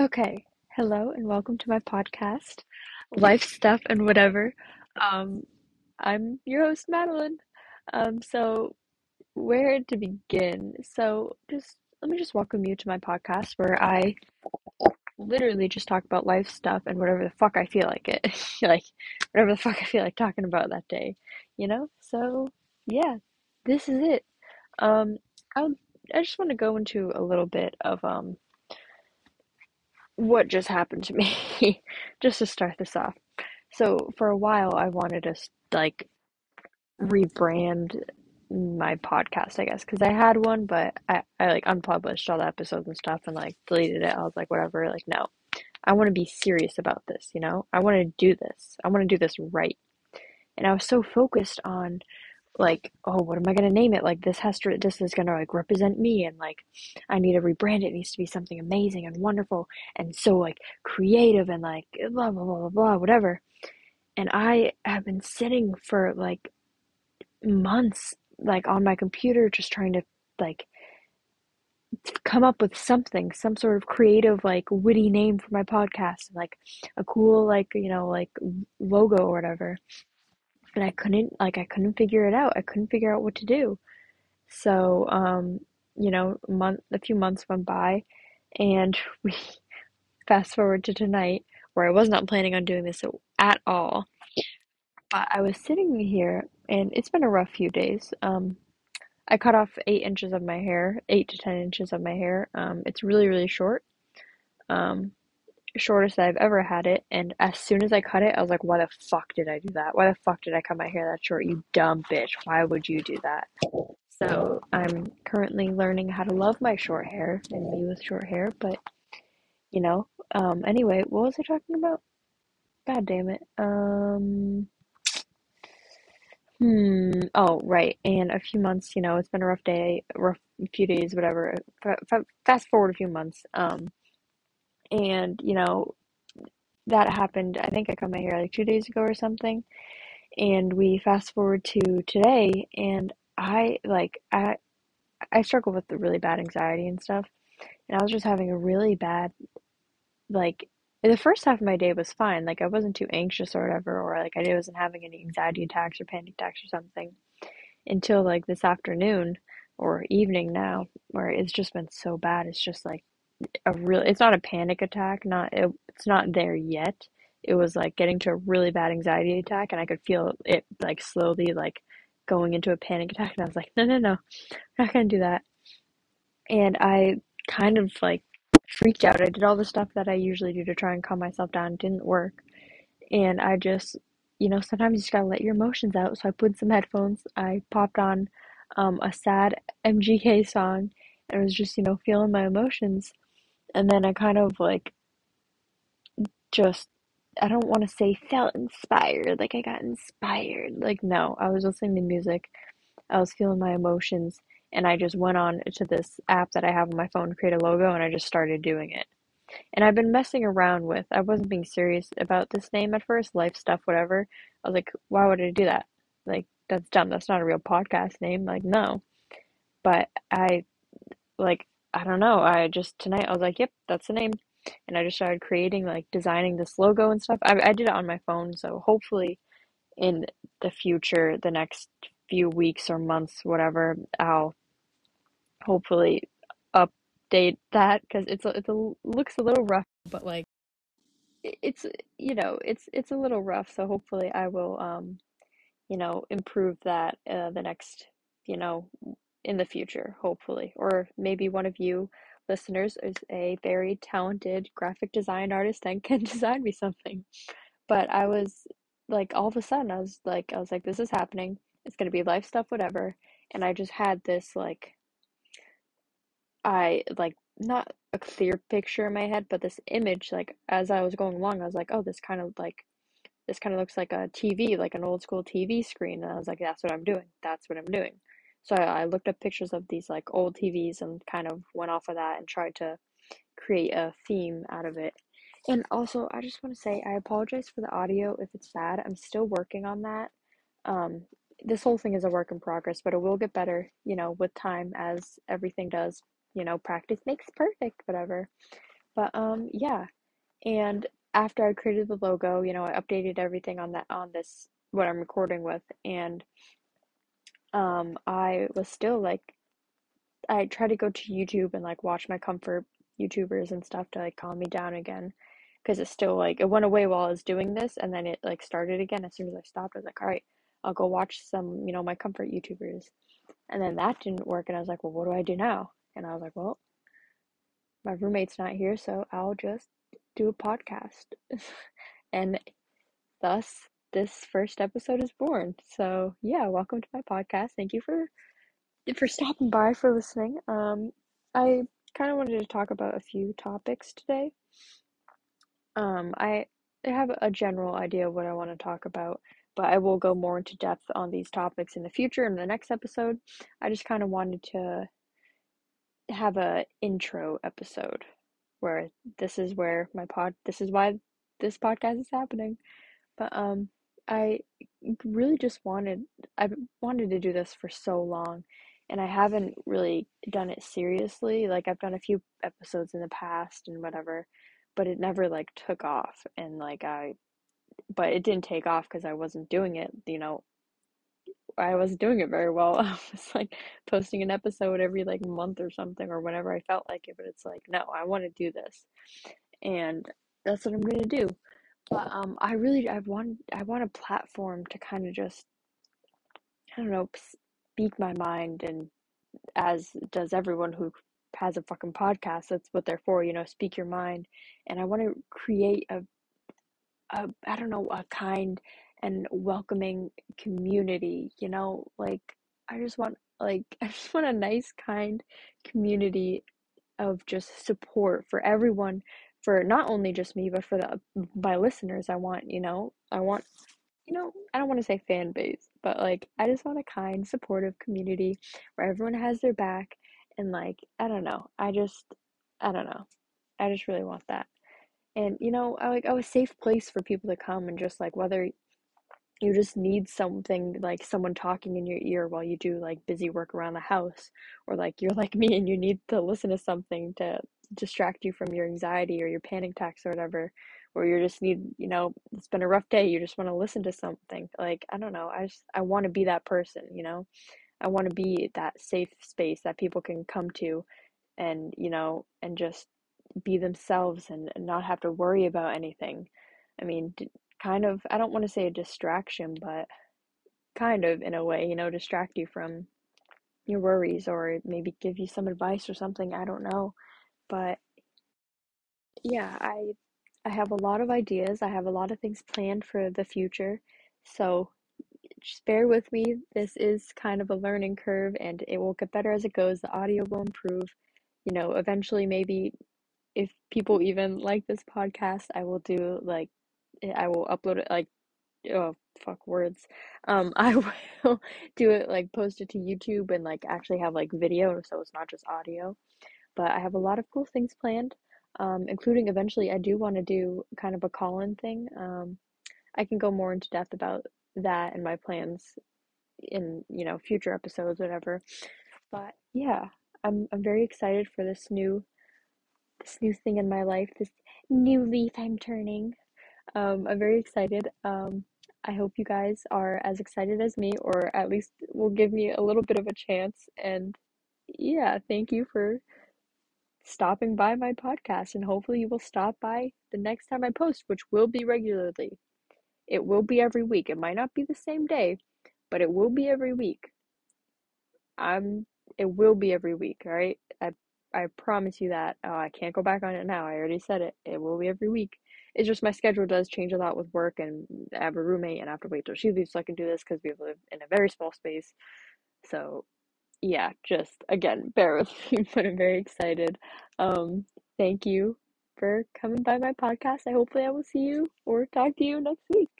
Okay, hello and welcome to my podcast, Life Stuff and Whatever. Um, I'm your host, Madeline. Um, so where to begin? So just let me just welcome you to my podcast where I literally just talk about life stuff and whatever the fuck I feel like it. like whatever the fuck I feel like talking about that day, you know? So yeah, this is it. Um, I I just want to go into a little bit of um what just happened to me just to start this off. So for a while I wanted to like rebrand my podcast, I guess, because I had one, but I, I like unpublished all the episodes and stuff and like deleted it. I was like, whatever, like no. I want to be serious about this, you know? I want to do this. I want to do this right. And I was so focused on like, oh, what am I gonna name it? Like this has to this is gonna like represent me and like I need to rebrand it. It needs to be something amazing and wonderful and so like creative and like blah blah blah blah blah whatever. And I have been sitting for like months like on my computer just trying to like come up with something, some sort of creative like witty name for my podcast, like a cool like, you know, like logo or whatever and I couldn't like I couldn't figure it out. I couldn't figure out what to do. So, um, you know, a month a few months went by and we fast forward to tonight where I was not planning on doing this at all. But I was sitting here and it's been a rough few days. Um, I cut off eight inches of my hair, eight to ten inches of my hair. Um, it's really, really short. Um, shortest I've ever had it. And as soon as I cut it, I was like, why the fuck did I do that? Why the fuck did I cut my hair that short? You dumb bitch. Why would you do that? So I'm currently learning how to love my short hair and me with short hair. But, you know, um, anyway, what was I talking about? God damn it. Um, hmm. Oh, right. And a few months, you know, it's been a rough day, rough few days, whatever. F- fast forward a few months. Um, and you know that happened i think i my hair like two days ago or something and we fast forward to today and i like i i struggle with the really bad anxiety and stuff and i was just having a really bad like the first half of my day was fine like i wasn't too anxious or whatever or like i wasn't having any anxiety attacks or panic attacks or something until like this afternoon or evening now where it's just been so bad it's just like a real it's not a panic attack not it, it's not there yet. It was like getting to a really bad anxiety attack and i could feel it like slowly like going into a panic attack and i was like no no no i'm not gonna do that. And i kind of like freaked out. I did all the stuff that i usually do to try and calm myself down. It didn't work. And i just you know sometimes you just gotta let your emotions out. So i put some headphones. I popped on um, a sad mgk song and was just you know feeling my emotions and then I kind of like just I don't want to say felt inspired, like I got inspired. Like no, I was listening to music. I was feeling my emotions and I just went on to this app that I have on my phone to create a logo and I just started doing it. And I've been messing around with I wasn't being serious about this name at first, life stuff, whatever. I was like, why would I do that? Like that's dumb. That's not a real podcast name. Like no. But I like I don't know. I just tonight I was like, yep, that's the name. And I just started creating like designing this logo and stuff. I I did it on my phone, so hopefully in the future, the next few weeks or months, whatever, I'll hopefully update that because it's a, it's a looks a little rough, but like it's you know it's it's a little rough. So hopefully I will um you know improve that uh, the next you know in the future, hopefully. Or maybe one of you listeners is a very talented graphic design artist and can design me something. But I was like, all of a sudden, I was like, I was like, this is happening. It's gonna be life stuff, whatever. And I just had this like, I like not a clear picture in my head, but this image, like as I was going along, I was like, oh, this kind of like, this kind of looks like a TV, like an old school TV screen. And I was like, that's what I'm doing. That's what I'm doing. So I, looked up pictures of these like old TVs and kind of went off of that and tried to create a theme out of it. And also, I just want to say I apologize for the audio if it's bad. I'm still working on that. Um, this whole thing is a work in progress, but it will get better, you know, with time as everything does. You know, practice makes perfect, whatever. But um yeah, and after I created the logo, you know, I updated everything on that on this what I'm recording with and um I was still like I tried to go to YouTube and like watch my comfort YouTubers and stuff to like calm me down again because it's still like it went away while I was doing this and then it like started again as soon as I stopped. I was like, all right, I'll go watch some, you know, my comfort YouTubers. And then that didn't work and I was like, well, what do I do now? And I was like, well, my roommate's not here, so I'll just do a podcast. and thus this first episode is born. So, yeah, welcome to my podcast. Thank you for for stopping by for listening. Um I kind of wanted to talk about a few topics today. Um I have a general idea of what I want to talk about, but I will go more into depth on these topics in the future in the next episode. I just kind of wanted to have a intro episode where this is where my pod this is why this podcast is happening. But um I really just wanted I've wanted to do this for so long and I haven't really done it seriously. Like I've done a few episodes in the past and whatever, but it never like took off and like I but it didn't take off because I wasn't doing it, you know, I wasn't doing it very well. I was like posting an episode every like month or something or whenever I felt like it, but it's like, no, I want to do this. And that's what I'm going to do. But um I really I want I want a platform to kind of just I don't know, speak my mind and as does everyone who has a fucking podcast, that's what they're for, you know, speak your mind. And I want to create a a I don't know, a kind and welcoming community, you know, like I just want like I just want a nice kind community of just support for everyone for not only just me but for the my listeners I want, you know, I want you know, I don't want to say fan base, but like I just want a kind, supportive community where everyone has their back and like I don't know. I just I don't know. I just really want that. And you know, I like oh, a safe place for people to come and just like whether you just need something like someone talking in your ear while you do like busy work around the house or like you're like me and you need to listen to something to distract you from your anxiety or your panic attacks or whatever or you just need you know it's been a rough day you just want to listen to something like i don't know i just i want to be that person you know i want to be that safe space that people can come to and you know and just be themselves and, and not have to worry about anything i mean kind of I don't want to say a distraction, but kind of in a way, you know, distract you from your worries or maybe give you some advice or something, I don't know. But yeah, I I have a lot of ideas. I have a lot of things planned for the future. So just bear with me. This is kind of a learning curve and it will get better as it goes. The audio will improve. You know, eventually maybe if people even like this podcast, I will do like I will upload it like oh fuck words. Um, I will do it like post it to YouTube and like actually have like video so it's not just audio. But I have a lot of cool things planned, um, including eventually I do want to do kind of a call-in thing. Um, I can go more into depth about that and my plans in you know future episodes, whatever. But yeah, I'm I'm very excited for this new this new thing in my life, this new leaf I'm turning. Um, I'm very excited. Um, I hope you guys are as excited as me, or at least will give me a little bit of a chance. And yeah, thank you for stopping by my podcast. And hopefully, you will stop by the next time I post, which will be regularly. It will be every week. It might not be the same day, but it will be every week. I'm. It will be every week. All right. I I promise you that. Oh, I can't go back on it now. I already said it. It will be every week. It's just my schedule does change a lot with work, and I have a roommate, and I have to wait till she leaves so I can do this because we live in a very small space. So, yeah, just again, bear with me, but I'm very excited. Um, thank you for coming by my podcast. I hopefully I will see you or talk to you next week.